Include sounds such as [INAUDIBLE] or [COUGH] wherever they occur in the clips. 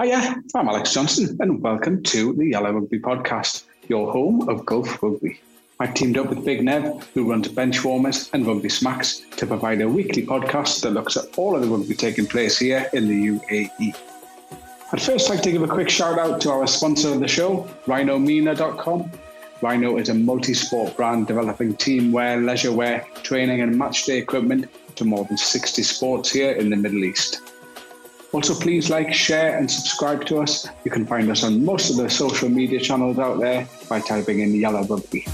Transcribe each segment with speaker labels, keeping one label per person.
Speaker 1: Hiya, I'm Alex Johnson, and welcome to the Yalla Rugby Podcast, your home of Gulf Rugby. I teamed up with Big Nev, who runs Benchwarmers and Rugby Smacks, to provide a weekly podcast that looks at all of the rugby taking place here in the UAE. I'd first like to give a quick shout out to our sponsor of the show, RhinoMina.com. Rhino is a multi sport brand developing team wear, leisure wear, training, and matchday equipment to more than 60 sports here in the Middle East. Also, please like, share, and subscribe to us. You can find us on most of the social media channels out there by typing in Yalla Rugby.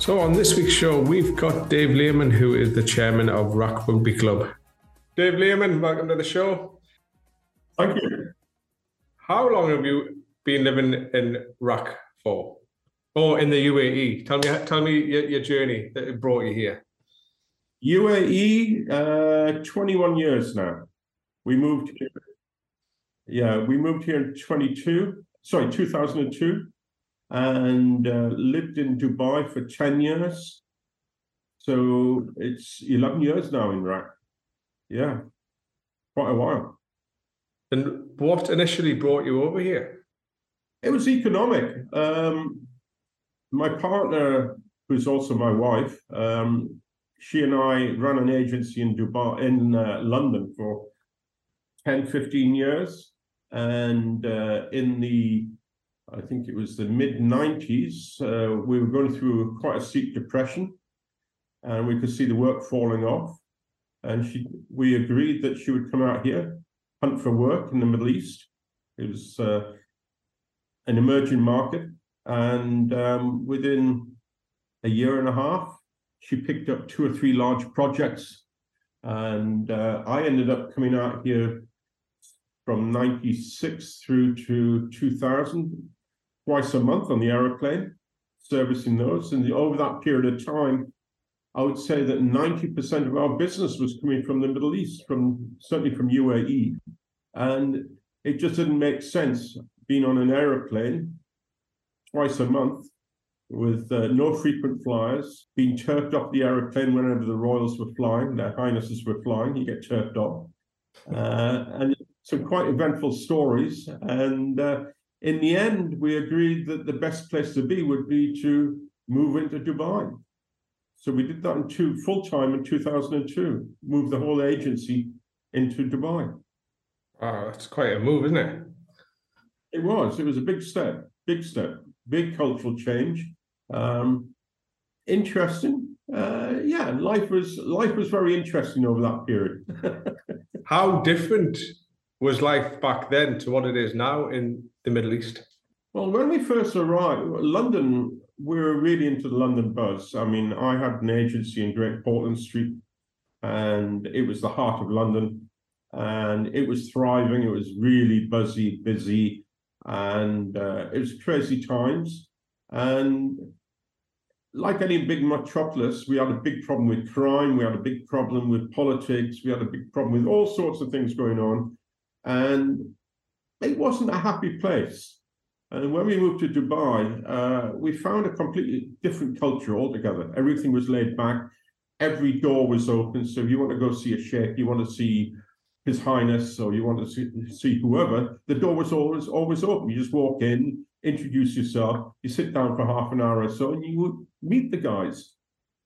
Speaker 2: So, on this week's show, we've got Dave Learman, who is the chairman of RAK Rugby Club. Dave Learman, welcome to the show.
Speaker 3: Thank you.
Speaker 2: How long have you been living in RAK for? Or in the UAE? Tell me, tell me your, your journey that brought you here.
Speaker 3: UAE, uh, 21 years now. We moved here. Yeah, we moved here in 22, sorry, 2002, and uh, lived in Dubai for 10 years. So it's 11 years now in RAK. Yeah, quite a while.
Speaker 2: And what initially brought you over here?
Speaker 3: It was economic. Um, my partner, who's also my wife, um, she and I ran an agency in Dubai, in uh, London for 10, 15 years. And uh, in the, I think it was the mid 90s, uh, we were going through quite a steep depression and we could see the work falling off. And she, we agreed that she would come out here, hunt for work in the Middle East. It was uh, an emerging market. And um, within a year and a half, she picked up two or three large projects. And uh, I ended up coming out here from 96 through to 2000, twice a month on the aeroplane, servicing those. And over that period of time, I would say that 90% of our business was coming from the Middle East, from certainly from UAE. And it just didn't make sense being on an aeroplane twice a month with uh, no frequent flyers, being chirped off the aeroplane whenever the royals were flying, their highnesses were flying, you get chirped off. Uh, and some quite eventful stories. And uh, in the end, we agreed that the best place to be would be to move into Dubai. So we did that in two full time in 2002, moved the whole agency into Dubai.
Speaker 2: Wow, that's quite a move, isn't it?
Speaker 3: It was. It was a big step, big step big cultural change. Um, interesting. Uh, yeah, life was life was very interesting over that period. [LAUGHS]
Speaker 2: How different was life back then to what it is now in the Middle East?
Speaker 3: Well, when we first arrived, London, we were really into the London buzz. I mean, I had an agency in Great Portland Street, and it was the heart of London, and it was thriving. It was really buzzy, busy and uh, it was crazy times. And like any big metropolis, we had a big problem with crime, we had a big problem with politics, we had a big problem with all sorts of things going on. And it wasn't a happy place. And when we moved to Dubai, uh, we found a completely different culture altogether. Everything was laid back, every door was open. So if you want to go see a sheikh, you want to see his Highness or you want to see, see whoever, the door was always always open. You just walk in, introduce yourself, you sit down for half an hour or so, and you would meet the guys.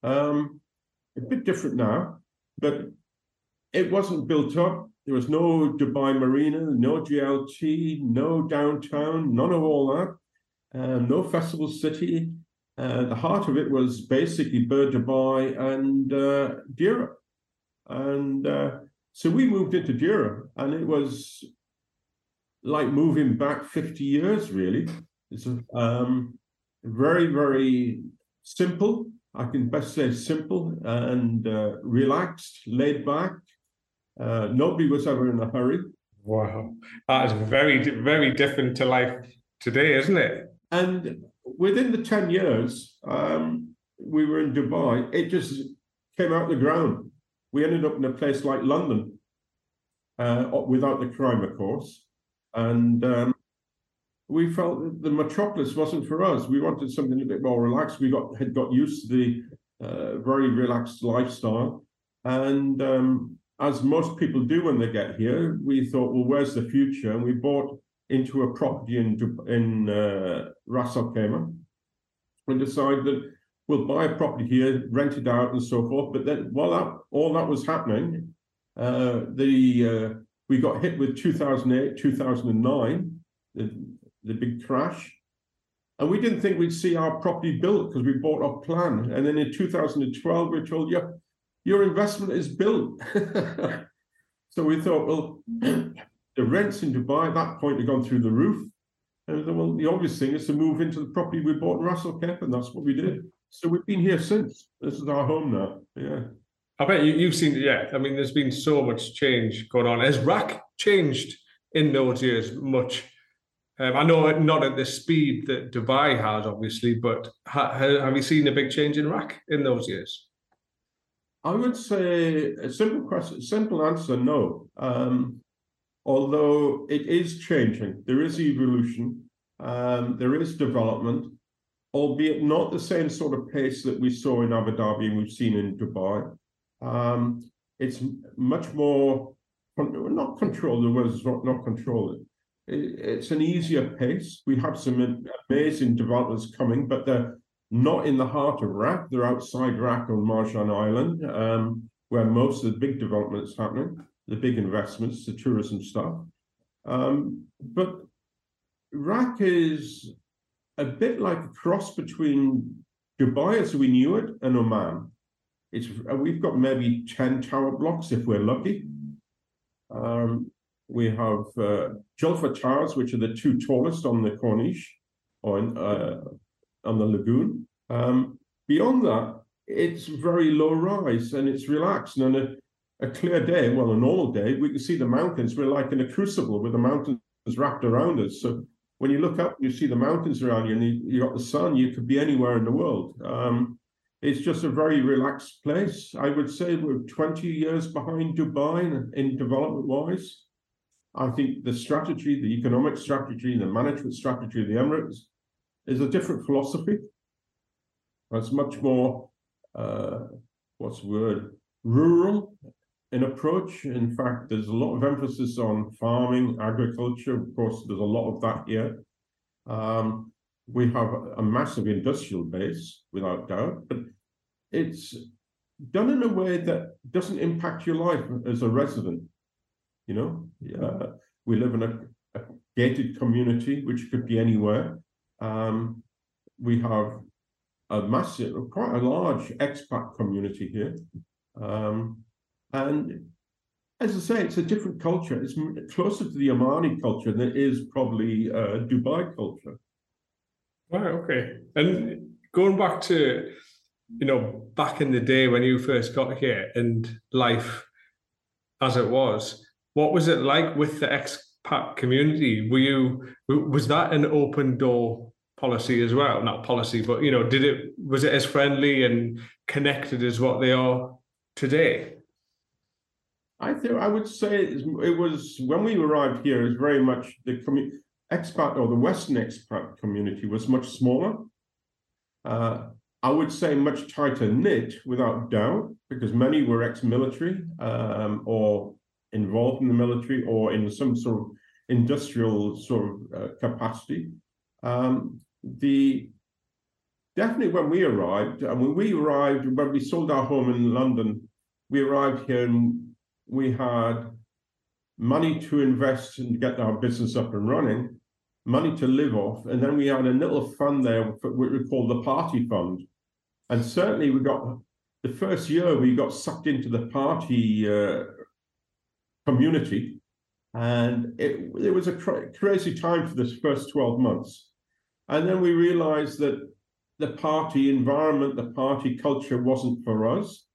Speaker 3: Um, a bit different now, but it wasn't built up. There was no Dubai Marina, no JLT, no downtown, none of all that. Uh, no festival city. Uh, the heart of it was basically Bur Dubai and uh, Deira. And uh, so we moved into Deira, and it was like moving back 50 years, really. It's um, very, very simple. I can best say simple and uh, relaxed, laid back. Uh, nobody was ever in a hurry.
Speaker 2: Wow, that is very, very different to life today, isn't it?
Speaker 3: And within the 10 years, um, we were in Dubai, it just came out of the ground we ended up in a place like London, uh, without the crime, of course. And um, we felt that the metropolis wasn't for us. We wanted something a bit more relaxed. We got had got used to the uh, very relaxed lifestyle, and um, as most people do when they get here, we thought, well, where's the future? And we bought into a property in in uh, Ras Al Khaimah and decided that we'll buy a property here, rent it out, and so forth. But then, while that all that was happening, uh, the uh, we got hit with 2008, 2009, the, the big crash. And we didn't think we'd see our property built because we bought our plan. And then in 2012, we were told, yeah, your investment is built. [LAUGHS] so we thought, well, [CLEARS THROAT] the rents in Dubai at that point had gone through the roof. And well, the obvious thing is to move into the property we bought in Ras Kemp, and that's what we did. So we've been here since. This is our home now. Yeah.
Speaker 2: I bet you, you've seen, yeah. I mean, there's been so much change going on. Has RAK changed in those years much? Um, I know not at the speed that Dubai has, obviously, but ha, have you seen a big change in RAK in those years?
Speaker 3: I would say a simple question, simple answer, no. Um, although it is changing, there is evolution, um, there is development, albeit not the same sort of pace that we saw in Abu Dhabi and we've seen in Dubai. Um, it's much more not controlled. The word is not not controlled. It's an easier pace. We have some amazing developments coming, but they're not in the heart of RAK. They're outside RAK on Marjan Island, um, where most of the big developments happening, the big investments, the tourism stuff. Um, but RAK is a bit like a cross between Dubai as we knew it and Oman. It's uh, we've got maybe 10 tower blocks if we're lucky. Um, we have uh, Towers, which are the two tallest on the Corniche or in, uh, on the lagoon. Um, beyond that, it's very low rise and it's relaxed. And on a, a clear day, well, a normal day, we can see the mountains. We're like in a crucible with the mountains wrapped around us. So when you look up, you see the mountains around you, and you, you got the sun. You could be anywhere in the world. Um, it's just a very relaxed place. I would say we're 20 years behind Dubai in, development wise. I think the strategy, the economic strategy, the management strategy of the Emirates is a different philosophy. It's much more, uh, what's the word, rural in approach. In fact, there's a lot of emphasis on farming, agriculture. Of course, there's a lot of that here. Um, we have a massive industrial base, without doubt, but it's done in a way that doesn't impact your life as a resident. You know, uh, we live in a, a, gated community, which could be anywhere. Um, we have a massive, quite a large expat community here. Um, and as I say, it's a different culture. It's closer to the Omani culture than it is probably uh, Dubai culture.
Speaker 2: Right. Okay. And going back to, you know, back in the day when you first got here and life as it was, what was it like with the expat community? Were you was that an open door policy as well? Not policy, but you know, did it was it as friendly and connected as what they are today?
Speaker 3: I think I would say it was when we arrived here. It was very much the community expat or the Western expat community was much smaller. Uh, I would say much tighter knit, without doubt, because many were ex-military um, or involved in the military or in some sort of industrial sort of uh, capacity. Um, the definitely when we arrived, and when we arrived, when we sold our home in London, we arrived here and we had money to invest and get our business up and running, money to live off, and then we had a little fund there, what we call the party fund. And certainly, we got the first year we got sucked into the party uh, community, and it, it was a cra- crazy time for this first 12 months. And then we realized that the party environment, the party culture wasn't for us,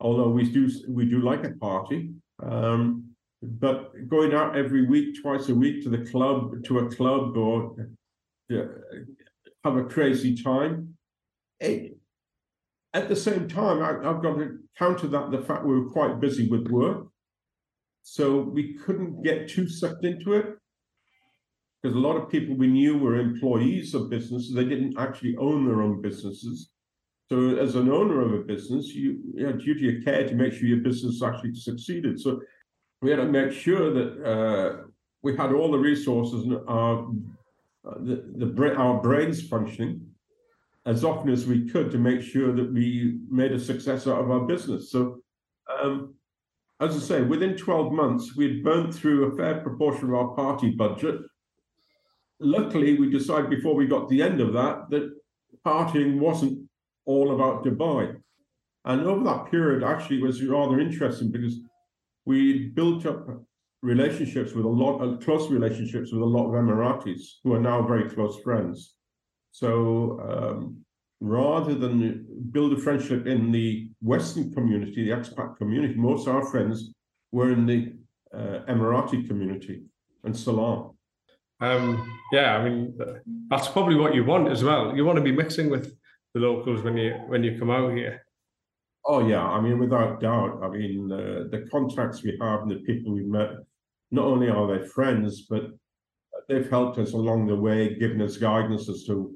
Speaker 3: although we do we do like a party. Um, but going out every week, twice a week to the club, to a club, or uh, have a crazy time. It, at the same time, I, have got to counter that the fact we were quite busy with work, so we couldn't get too sucked into it. because a lot of people we knew were employees of businesses. They didn't actually own their own businesses. So, as an owner of a business, you, you have duty of care to make sure your business actually succeeded. So, we had to make sure that uh, we had all the resources and our uh, the, the our brains functioning as often as we could to make sure that we made a success out of our business. So, um, as I say, within 12 months, we had burnt through a fair proportion of our party budget. Luckily, we decided before we got to the end of that that partying wasn't all about Dubai. And over that period, actually, was rather interesting because we built up relationships with a lot of close relationships with a lot of Emiratis who are now very close friends. So um, rather than build a friendship in the Western community, the expat community, most of our friends were in the uh, Emirati community and Salam.
Speaker 2: Um, yeah, I mean that's probably what you want as well. You want to be mixing with the locals when you when you come out here.
Speaker 3: Oh yeah, I mean without doubt. I mean uh, the contacts we have and the people we met, not only are they friends, but they've helped us along the way, given us guidance as to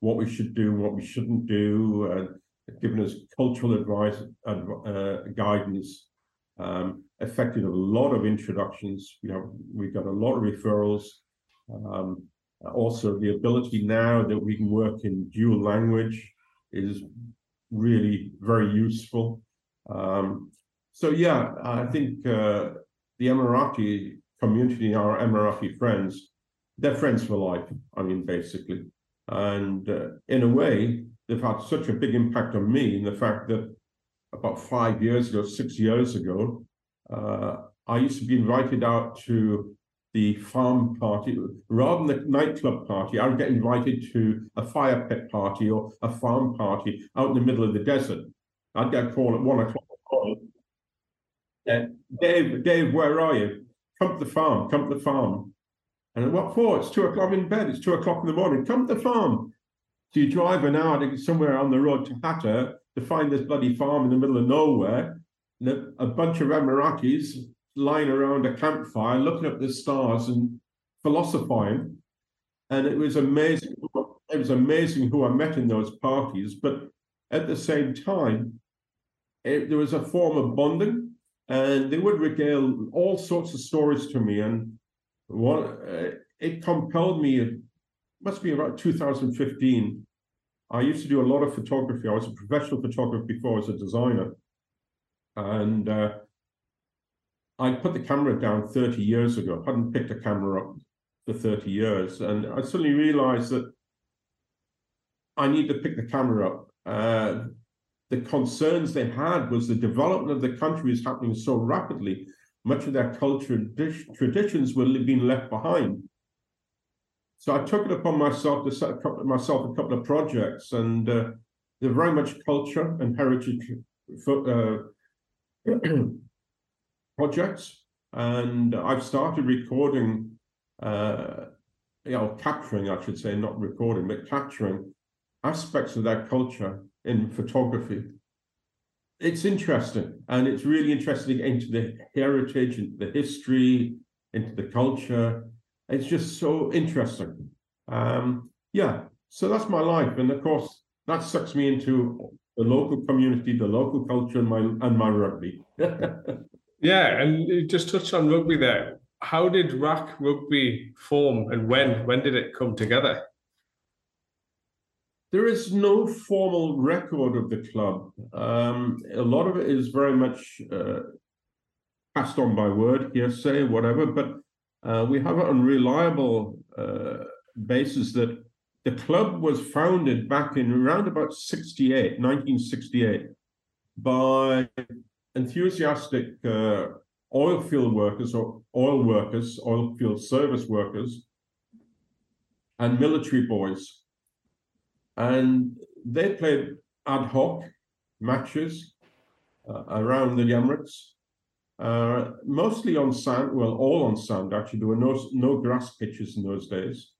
Speaker 3: what we should do, what we shouldn't do, uh, given us cultural advice, uh, guidance. Um, affected a lot of introductions. You know, we got a lot of referrals. Um, also, the ability now that we can work in dual language is really very useful. Um, so yeah, I think uh, the Emirati community, our Emirati friends, they're friends for life. I mean, basically, and uh, in a way, they've had such a big impact on me in the fact that about five years ago, six years ago, uh, I used to be invited out to the farm party rather than the nightclub party. I would get invited to a fire pit party or a farm party out in the middle of the desert. I'd get a call at one o'clock. Yeah, Dave, Dave, where are you? Come to the farm. Come to the farm. And what for? Oh, it's two o'clock in bed. It's two o'clock in the morning. Come to the farm. So you drive an hour to somewhere on the road to Hatta to find this bloody farm in the middle of nowhere. And a bunch of Emiratis lying around a campfire, looking up the stars and philosophizing. And it was amazing. It was amazing who I met in those parties. But at the same time, it, there was a form of bonding, and they would regale all sorts of stories to me. And one, uh, it compelled me. It must be about 2015. I used to do a lot of photography. I was a professional photographer before as a designer, and uh, I put the camera down 30 years ago. I hadn't picked a camera up for 30 years, and I suddenly realized that I need to pick the camera up. Uh, the concerns they had was the development of the country is happening so rapidly much of their culture and traditions were being left behind. So I took it upon myself to set a couple, myself a couple of projects, and uh, they're very much culture and heritage uh, [CLEARS THROAT] projects. And I've started recording, uh, you know, capturing, I should say, not recording, but capturing aspects of their culture in photography. It's interesting and it's really interesting into the heritage into the history into the culture. It's just so interesting. Um yeah so that's my life and of course that sucks me into the local community the local culture and my and my rugby [LAUGHS]
Speaker 2: yeah and you just touched on rugby there how did RAK rugby form and when when did it come together
Speaker 3: there is no formal record of the club. Um, a lot of it is very much uh, passed on by word, hearsay, whatever. But uh, we have it on reliable uh, basis that the club was founded back in around about 68, 1968, by enthusiastic uh, oil field workers or oil workers, oil field service workers, and military boys and they played ad hoc matches uh, around the Emirates, uh, mostly on sand. Well, all on sand. Actually, there were no no grass pitches in those days,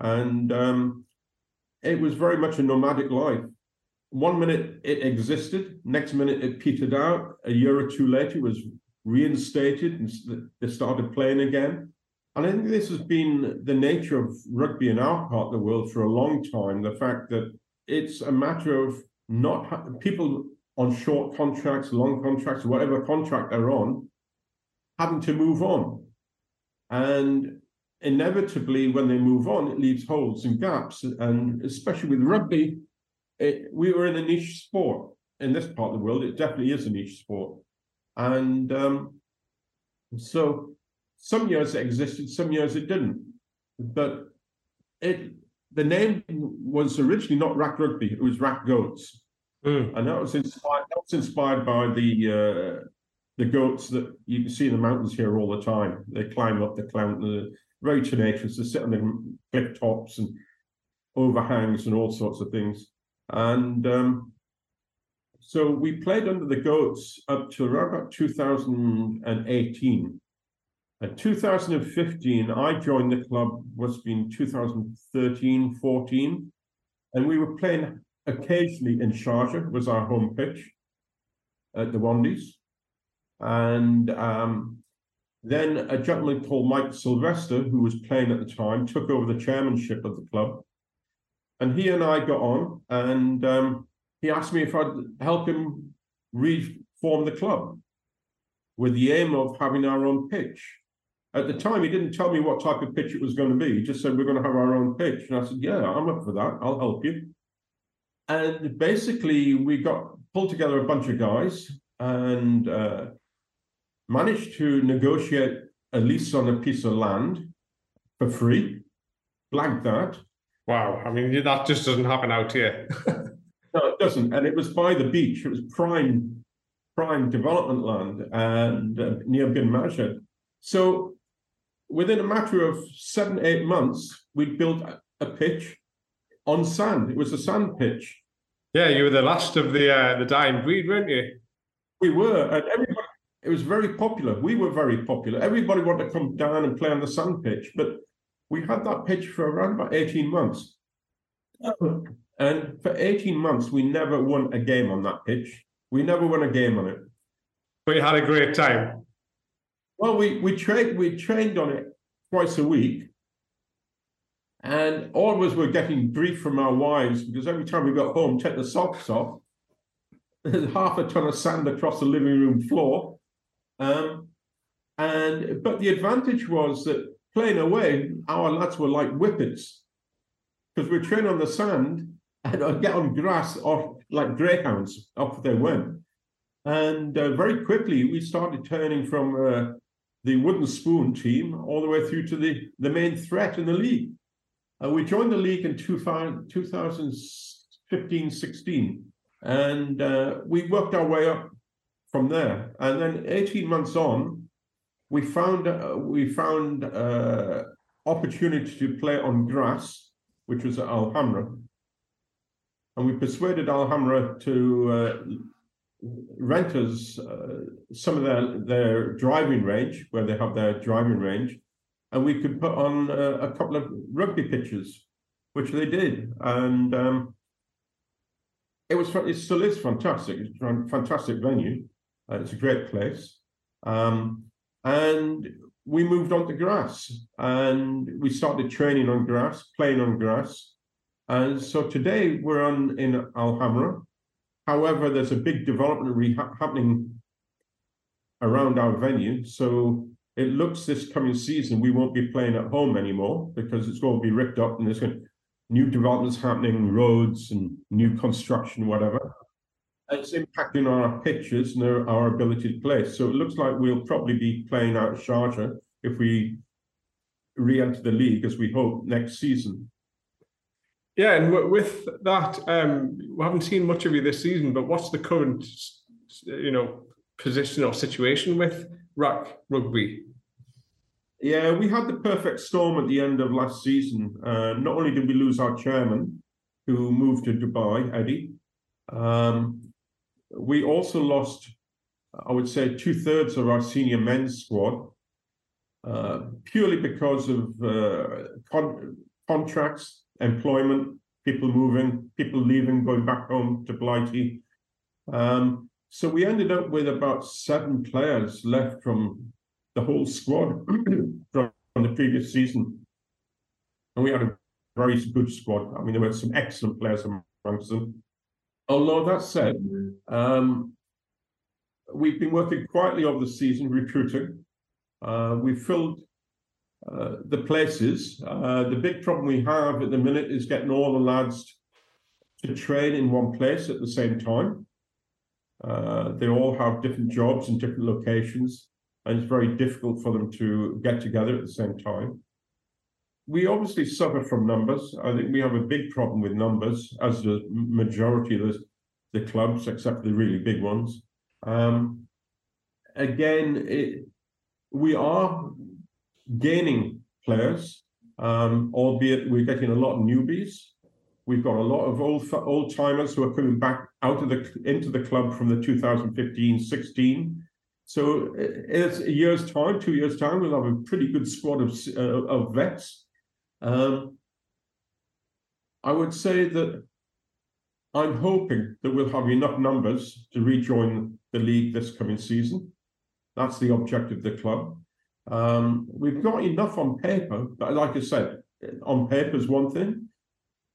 Speaker 3: and um, it was very much a nomadic life. One minute it existed, next minute it petered out. A year or two later, it was reinstated, and they started playing again. And I think this has been the nature of rugby in our part of the world for a long time. The fact that it's a matter of not ha- people on short contracts, long contracts, whatever contract they're on, having to move on. And inevitably, when they move on, it leaves holes and gaps. And especially with rugby, it, we were in a niche sport in this part of the world. It definitely is a niche sport. And um, so some years it existed, some years it didn't. But it the name was originally not RAK Rugby, it was RAK Goats.
Speaker 2: Mm.
Speaker 3: And that was inspired that was inspired by the uh, the goats that you can see in the mountains here all the time. They climb up the clown, the very tenacious, they sit on the cliff tops and overhangs and all sorts of things. And um, so we played under the goats up to around about 2018. In 2015, I joined the club, was been 2013, 14, and we were playing occasionally in Sharjah, was our home pitch at the Wandies. And um, then a gentleman called Mike Sylvester, who was playing at the time, took over the chairmanship of the club. And he and I got on, and um, he asked me if I'd help him reform the club with the aim of having our own pitch. At the time, he didn't tell me what type of pitch it was going to be. He just said, We're going to have our own pitch. And I said, Yeah, I'm up for that. I'll help you. And basically, we got pulled together a bunch of guys and uh, managed to negotiate a lease on a piece of land for free, blagged that.
Speaker 2: Wow. I mean, that just doesn't happen out here. [LAUGHS]
Speaker 3: No, it doesn't. And it was by the beach. It was prime, prime development land and uh, near Bin Majid. So within a matter of seven, eight months, we built a, a pitch on sand. It was a sand pitch.
Speaker 2: yeah, you were the last of the uh, the dying breed, weren't you?
Speaker 3: We were, and everybody, it was very popular. We were very popular. Everybody wanted to come down and play on the sand pitch, but we had that pitch for around about 18 months. And for 18 months, we never won a game on that pitch. We never won a game on it.
Speaker 2: But you had a great time.
Speaker 3: Well, we we trained we trained on it twice a week, and all of us were getting grief from our wives because every time we got home, take the socks off, there's half a ton of sand across the living room floor. Um, and but the advantage was that playing away, our lads were like whippets because we train on the sand and [LAUGHS] get on grass off like greyhounds, off they went. And uh, very quickly, we started turning from uh, the wooden spoon team all the way through to the, the main threat in the league. Uh, we joined the league in 2000, 2015 16, and uh, we worked our way up from there. And then 18 months on, we found uh, we found uh, opportunity to play on grass, which was at Al Hamra, and we persuaded Al Hamra to uh, rent us uh, some of their their driving range, where they have their driving range, and we could put on uh, a couple of rugby pitches, which they did, and um, it was it still is fantastic. It's a fantastic venue. Uh, it's a great place, um, and we moved on to grass, and we started training on grass, playing on grass, and so today we're on in Al Hamra. However, there's a big development happening around our venue. So it looks this coming season we won't be playing at home anymore because it's going to be ripped up and there's going to, new developments happening, roads and new construction, whatever. It's impacting on our pitches and our, ability to play. So it looks like we'll probably be playing out Sharjah if we re-enter the league as we hope next season.
Speaker 2: Yeah, and w- with that, um, we haven't seen much of you this season. But what's the current, you know, position or situation with RAK Rugby?
Speaker 3: Yeah, we had the perfect storm at the end of last season. Uh, not only did we lose our chairman, who moved to Dubai, Eddie, um, we also lost, I would say, two thirds of our senior men's squad, uh, purely because of uh, con- contracts, employment, people moving, people leaving, going back home to Blighty. Um, so we ended up with about seven players left from the whole squad [CLEARS THROAT] from the previous season. And we had a very good squad. I mean, there were some excellent players amongst them. Although that said, um, we've been working quietly over the season recruiting. Uh, we filled uh, the places. Uh, the big problem we have at the minute is getting all the lads to train in one place at the same time. Uh, they all have different jobs in different locations, and it's very difficult for them to get together at the same time. We obviously suffer from numbers. I think we have a big problem with numbers, as the majority of the, the clubs, except the really big ones. Um, again, it, we are gaining players, um, albeit we're getting a lot of newbies. We've got a lot of old old timers who are coming back out of the into the club from the 2015-16. So it's a year's time, two years time, we'll have a pretty good squad of uh, of vets. Um, I would say that I'm hoping that we'll have enough numbers to rejoin the league this coming season. That's the objective of the club. Um, we've got enough on paper, but like I said, on paper is one thing.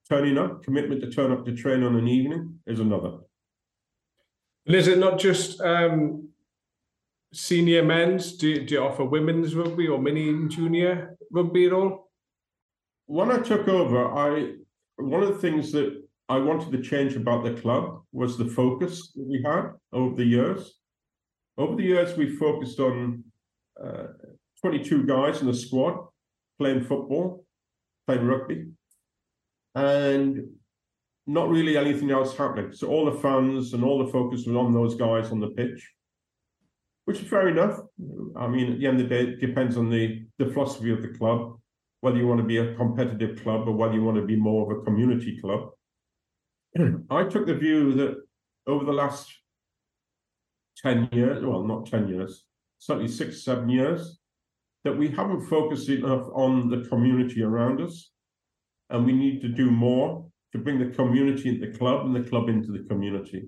Speaker 3: Turning up, commitment to turn up to train on an evening is another.
Speaker 2: And is it not just um, senior men's? Do you, do you offer women's rugby or mini junior rugby at all?
Speaker 3: When I took over, I one of the things that I wanted to change about the club was the focus that we had over the years. Over the years, we focused on uh, 22 guys in the squad playing football, playing rugby, and not really anything else happening. So all the fans and all the focus was on those guys on the pitch, which is fair enough. I mean, at the end of the day, it depends on the, the philosophy of the club, whether you want to be a competitive club or whether you want to be more of a community club. [CLEARS THROAT] I took the view that over the last 10 years, well, not 10 years, certainly six, seven years, that we haven't focused enough on the community around us. And we need to do more to bring the community into the club and the club into the community.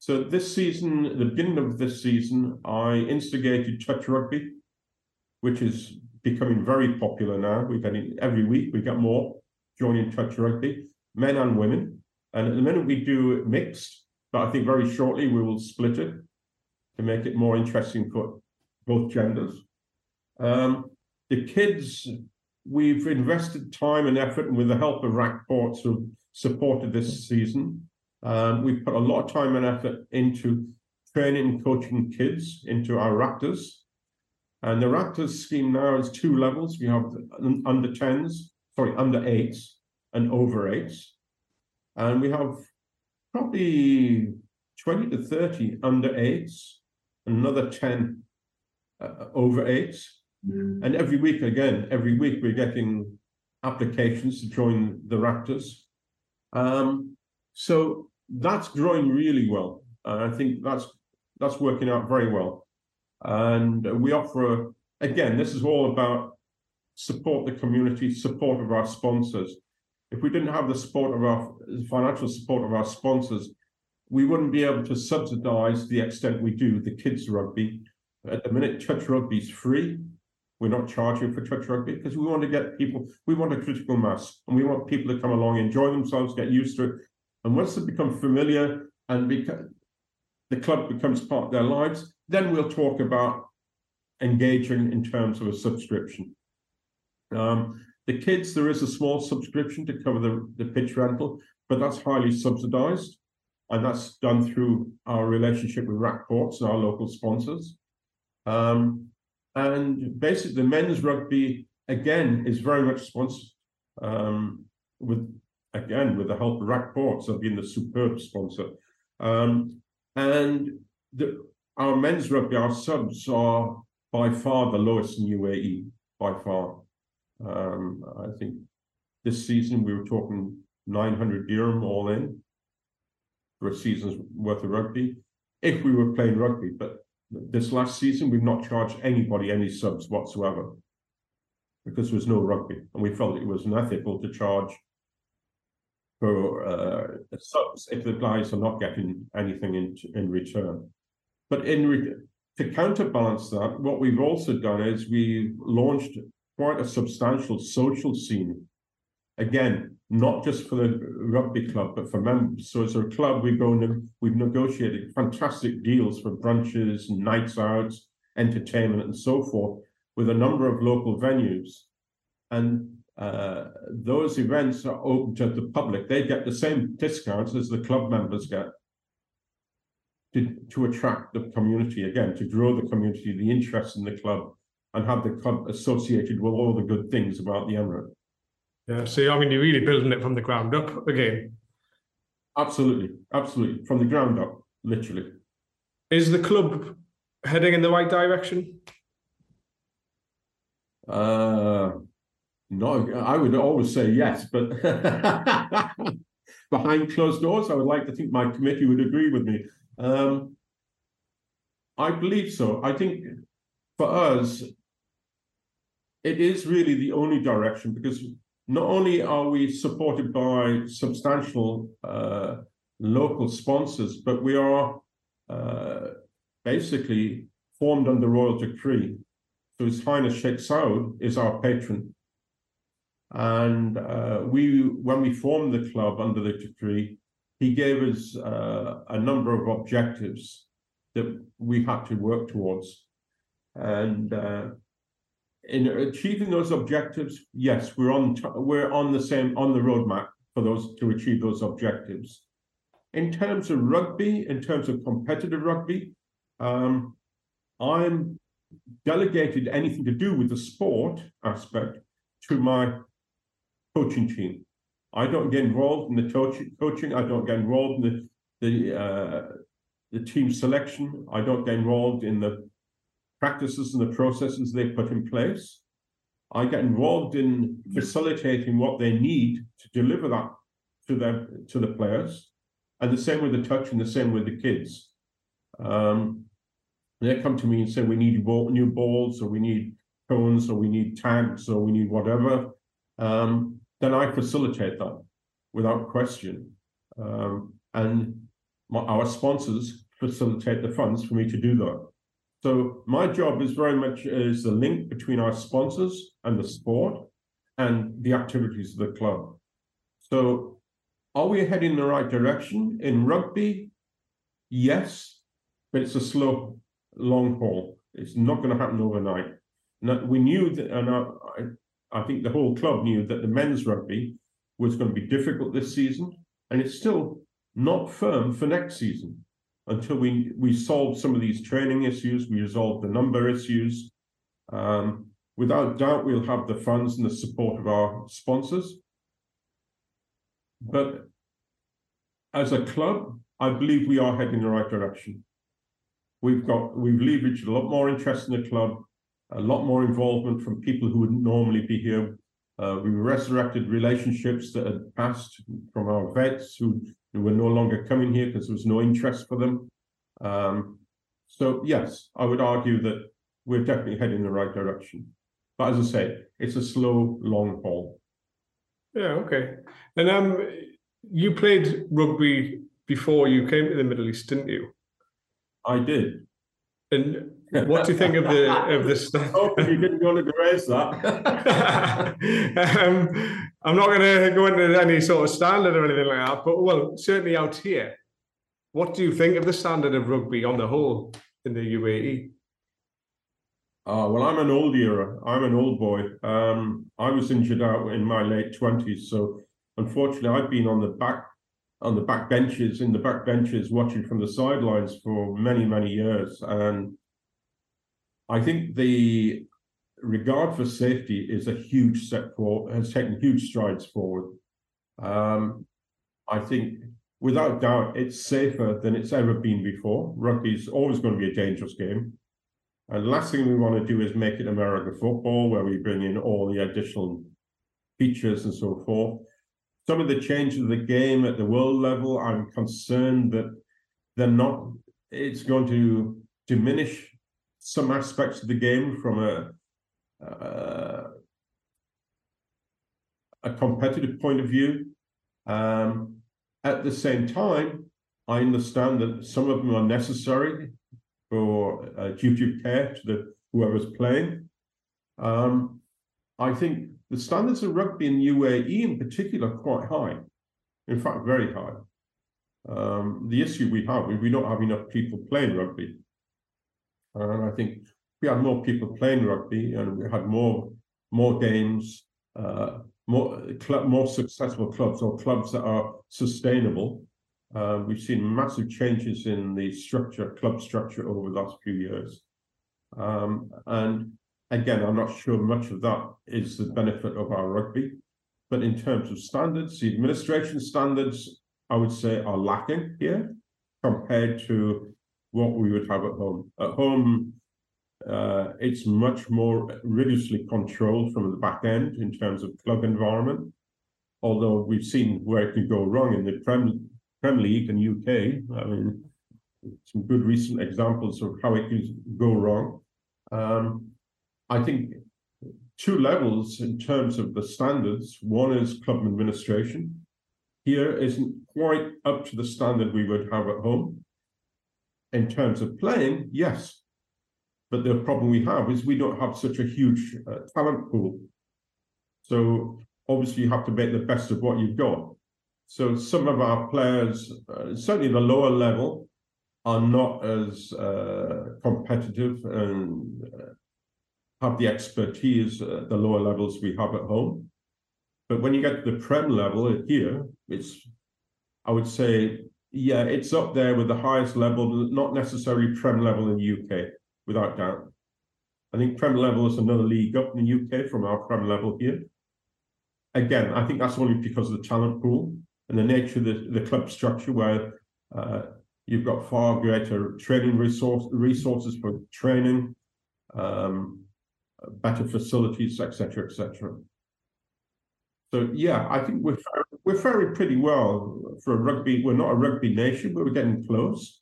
Speaker 3: So this season, the beginning of this season, I instigated touch rugby, which is becoming very popular now. We're getting every week we get more joining touch rugby, men and women. And at the minute we do mixed, but I think very shortly we will split it to make it more interesting for both genders. Um, the kids, we've invested time and effort, and with the help of RAK Ports who supported this season, um, we've put a lot of time and effort into training and coaching kids into our Raptors. And the Raptors scheme now is two levels. We have under 10s, sorry, under 8s and over 8s. And we have probably 20 to 30 under 8s, another 10 uh, over 8s. Mm. And every week, again, every week we're getting applications to join the Raptors. Um, so that's growing really well. Uh, I think that's that's working out very well. And we offer again, this is all about support the community, support of our sponsors. If we didn't have the support of our financial support of our sponsors, we wouldn't be able to subsidize the extent we do the kids rugby. At the minute, touch rugby is free. We're not charging for touch rugby because we want to get people, we want a critical mass and we want people to come along, enjoy themselves, get used to it. And once they become familiar and beca- the club becomes part of their lives, then we'll talk about engaging in terms of a subscription. Um, the kids, there is a small subscription to cover the, the pitch rental, but that's highly subsidized. And that's done through our relationship with RAK Ports and our local sponsors. Um, and basically, the men's rugby again is very much sponsored um, with again with the help of RAK Ports have been the superb sponsor. Um, and the, our men's rugby, our subs are by far the lowest in UAE, by far. Um, I think this season we were talking 900 dirham all in for a season's worth of rugby, if we were playing rugby. But this last season, we've not charged anybody any subs whatsoever because there was no rugby, and we felt it was unethical to charge for uh, subs if the guys are not getting anything in in return. But in re- to counterbalance that, what we've also done is we've launched quite a substantial social scene. Again, not just for the rugby club, but for members. So as a club, we've gone we've negotiated fantastic deals for brunches, nights out, entertainment, and so forth with a number of local venues. And uh, those events are open to the public. They get the same discounts as the club members get to, to attract the community again, to grow the community, the interest in the club, and have the club associated with all the good things about the Emirate.
Speaker 2: Yeah, so I mean, you're really building it from the ground up again.
Speaker 3: Absolutely, absolutely, from the ground up, literally.
Speaker 2: Is the club heading in the right direction?
Speaker 3: Uh, no, I would always say yes, but [LAUGHS] behind closed doors, I would like to think my committee would agree with me. Um, I believe so. I think for us, it is really the only direction because not only are we supported by substantial uh, local sponsors, but we are uh, basically formed under royal decree. So His Highness Sheikh Saud is our patron. And uh, we, when we formed the club under the decree, he gave us uh, a number of objectives that we had to work towards. And uh, in achieving those objectives, yes, we're on we're on the same on the roadmap for those to achieve those objectives. In terms of rugby, in terms of competitive rugby, um, I'm delegated anything to do with the sport aspect to my coaching team. I don't get involved in the coaching. I don't get involved in the the uh, the team selection. I don't get involved in the practices and the processes they put in place. I get involved in facilitating what they need to deliver that to them to the players, and the same with the touch, and the same with the kids. Um, they come to me and say we need new balls, or we need cones, or we need tags, or we need whatever. Um, then I facilitate that without question, um, and my, our sponsors facilitate the funds for me to do that. So my job is very much is the link between our sponsors and the sport and the activities of the club. So are we heading in the right direction? In rugby, yes, but it's a slow, long haul. It's not going to happen overnight. Now, we knew that, and I, I think the whole club knew that the men's rugby was going to be difficult this season, and it's still not firm for next season until we we solve some of these training issues, we resolve the number issues. Um, without doubt, we'll have the funds and the support of our sponsors. But as a club, I believe we are heading in the right direction. We've got we've leveraged a lot more interest in the club, a lot more involvement from people who wouldn't normally be here. Uh, we resurrected relationships that had passed from our vets who who were no longer coming here because there was no interest for them. Um, so yes, I would argue that we're definitely heading in the right direction. But as I say, it's a slow, long haul.
Speaker 2: Yeah, okay. And um, you played rugby before you came to the Middle East, didn't you?
Speaker 3: I did.
Speaker 2: And what do you think of the of the [LAUGHS] stuff?
Speaker 3: You didn't want to raise that.
Speaker 2: um, I'm not going to go into any sort of standard or anything like that, but well, certainly out here, what do you think of the standard of rugby on the whole in the UAE?
Speaker 3: Uh, well, I'm an old era. I'm an old boy. Um, I was injured out in my late twenties, so unfortunately, I've been on the back on the back benches in the back benches watching from the sidelines for many many years, and I think the regard for safety is a huge step forward, has taken huge strides forward. Um, I think without doubt it's safer than it's ever been before. Rugby is always going to be a dangerous game. And last thing we want to do is make it American football, where we bring in all the additional features and so forth. Some of the changes of the game at the world level, I'm concerned that they're not, it's going to diminish some aspects of the game from a uh, a competitive point of view. Um, at the same time, I understand that some of them are necessary for uh, duty of care to the whoever's playing. Um, I think the standards of rugby in UAE in particular are quite high. In fact, very high. Um, the issue we have is we don't have enough people playing rugby. And I think we had more people playing rugby and we had more more games, uh, more club, more successful clubs or clubs that are sustainable. Uh, we've seen massive changes in the structure, club structure over the last few years. Um, and again, I'm not sure much of that is the benefit of our rugby. But in terms of standards, the administration standards, I would say, are lacking here compared to what we would have at home. At home, uh, it's much more rigorously controlled from the back end in terms of club environment. Although we've seen where it can go wrong in the Prem, Premier League and UK. I mean, some good recent examples of how it can go wrong. Um, I think two levels in terms of the standards. One is club administration. Here isn't quite up to the standard we would have at home. In terms of playing, yes. But the problem we have is we don't have such a huge uh, talent pool. So obviously you have to make the best of what you've got. So some of our players, uh, certainly the lower level, are not as uh, competitive and uh, have the expertise at the lower levels we have at home. But when you get to the Prem level here, it's, I would say, yeah, it's up there with the highest level, not necessarily Prem level in the UK, without doubt. I think Prem level is another league up in the UK from our Prem level here. Again, I think that's only because of the talent pool and the nature of the, the club structure, where uh, you've got far greater training resource resources for training, um, better facilities, etc., etc. So yeah, I think we're we're faring pretty well for a rugby. We're not a rugby nation, but we're getting close.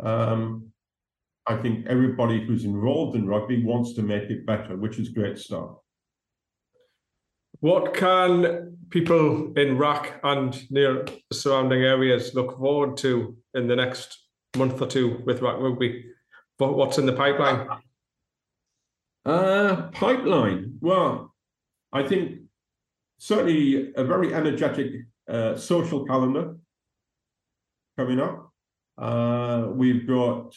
Speaker 3: Um, I think everybody who's involved in rugby wants to make it better, which is great stuff.
Speaker 2: What can people in RAK and near surrounding areas look forward to in the next month or two with RAK Rugby? What's in the pipeline?
Speaker 3: Uh, pipeline. Well, I think certainly a very energetic uh, social calendar coming up. Uh, we've got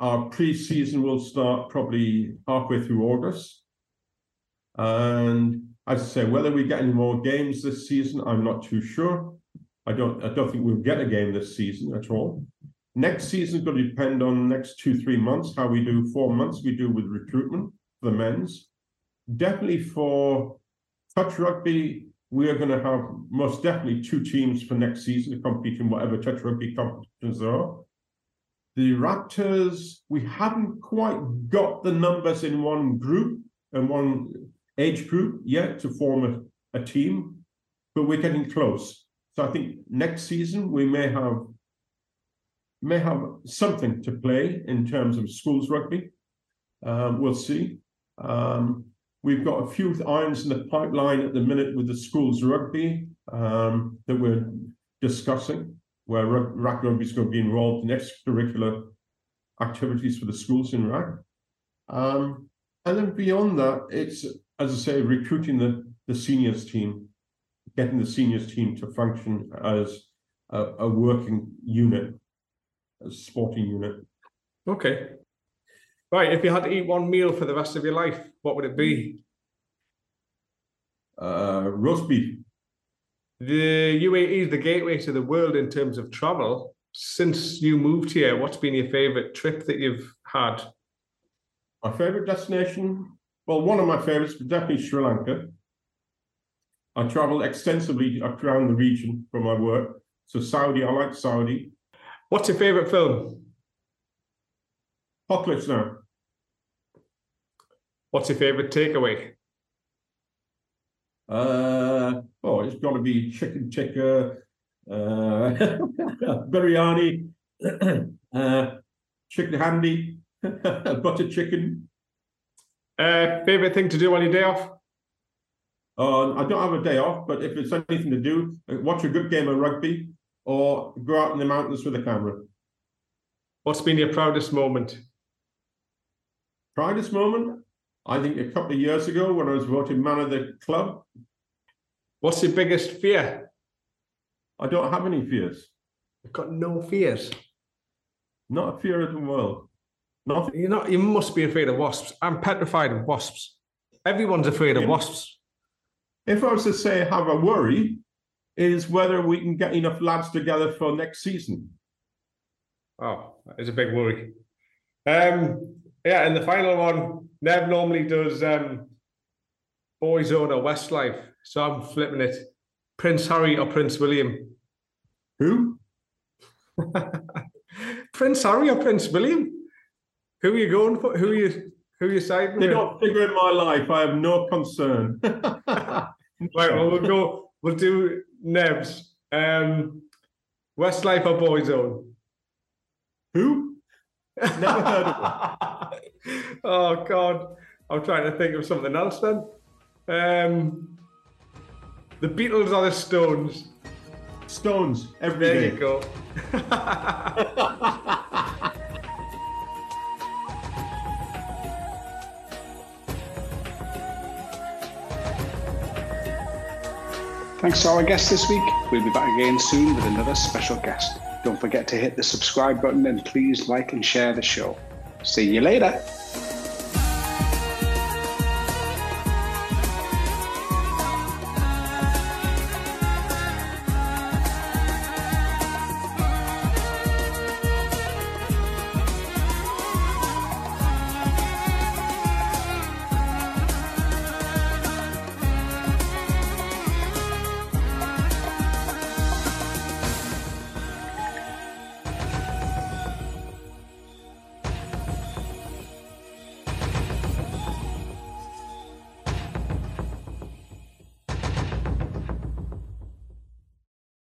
Speaker 3: our pre-season will start probably halfway through August. And as I say, whether we get any more games this season, I'm not too sure. I don't I don't think we'll get a game this season at all. Next season is going to depend on the next two, three months, how we do four months we do with recruitment for the men's. Definitely for touch rugby, we are going to have most definitely two teams for next season to compete in whatever touch rugby competitions there are. The Raptors, we haven't quite got the numbers in one group and one age group yet to form a, a team, but we're getting close. So I think next season we may have may have something to play in terms of schools rugby. Um, we'll see. Um, we've got a few irons in the pipeline at the minute with the schools rugby um, that we're discussing, where RAK rugby is going to be involved in extracurricular activities for the schools in RAK. Um, and then beyond that, it's as I say, recruiting the, the seniors team, getting the seniors team to function as a, a working unit, a sporting unit.
Speaker 2: Okay. Right. If you had to eat one meal for the rest of your life, what would it be?
Speaker 3: Uh, roast beef.
Speaker 2: The UAE is the gateway to the world in terms of travel. Since you moved here, what's been your favorite trip that you've had?
Speaker 3: My favorite destination well, one of my favorites, but definitely Sri Lanka. I travel extensively around the region for my work. So Saudi, I like Saudi.
Speaker 2: What's your favorite film?
Speaker 3: Apocalypse Now.
Speaker 2: What's your favorite takeaway?
Speaker 3: Uh, oh, it's got to be chicken tikka, uh, [LAUGHS] biryani, [CLEARS THROAT] uh, chicken handi, [LAUGHS] butter chicken,
Speaker 2: uh, favorite thing to do on your day off?
Speaker 3: Uh, I don't have a day off, but if it's anything to do, uh, watch a good game of rugby or go out in the mountains with a camera.
Speaker 2: What's been your proudest moment?
Speaker 3: Proudest moment? I think a couple of years ago when I was voted man of the club.
Speaker 2: What's your biggest fear?
Speaker 3: I don't have any fears.
Speaker 2: I've got no fears.
Speaker 3: Not a fear of the world. Nothing.
Speaker 2: You're not. You must be afraid of wasps. I'm petrified of wasps. Everyone's afraid of wasps.
Speaker 3: If I was to say have a worry, is whether we can get enough lads together for next season.
Speaker 2: Oh, that is a big worry. Um, yeah, and the final one, Nev normally does um, Boyzone or Westlife, so I'm flipping it. Prince Harry or Prince William?
Speaker 3: Who? [LAUGHS]
Speaker 2: Prince Harry or Prince William? Who are you going for? Who are you? Who are you siding with?
Speaker 3: They
Speaker 2: with?
Speaker 3: don't figure in my life. I have no concern. [LAUGHS]
Speaker 2: Right, well, we'll go. We'll do Nev's. Um, Westlife or Boyzone?
Speaker 3: Who? [LAUGHS] Never heard of
Speaker 2: oh God, I'm trying to think of something else then. Um, the Beatles are the Stones?
Speaker 3: Stones every
Speaker 2: There
Speaker 3: day.
Speaker 2: you go. [LAUGHS]
Speaker 1: Thanks to our guest this week. We'll be back again soon with another special guest. Don't forget to hit the subscribe button and please like and share the show. See you later.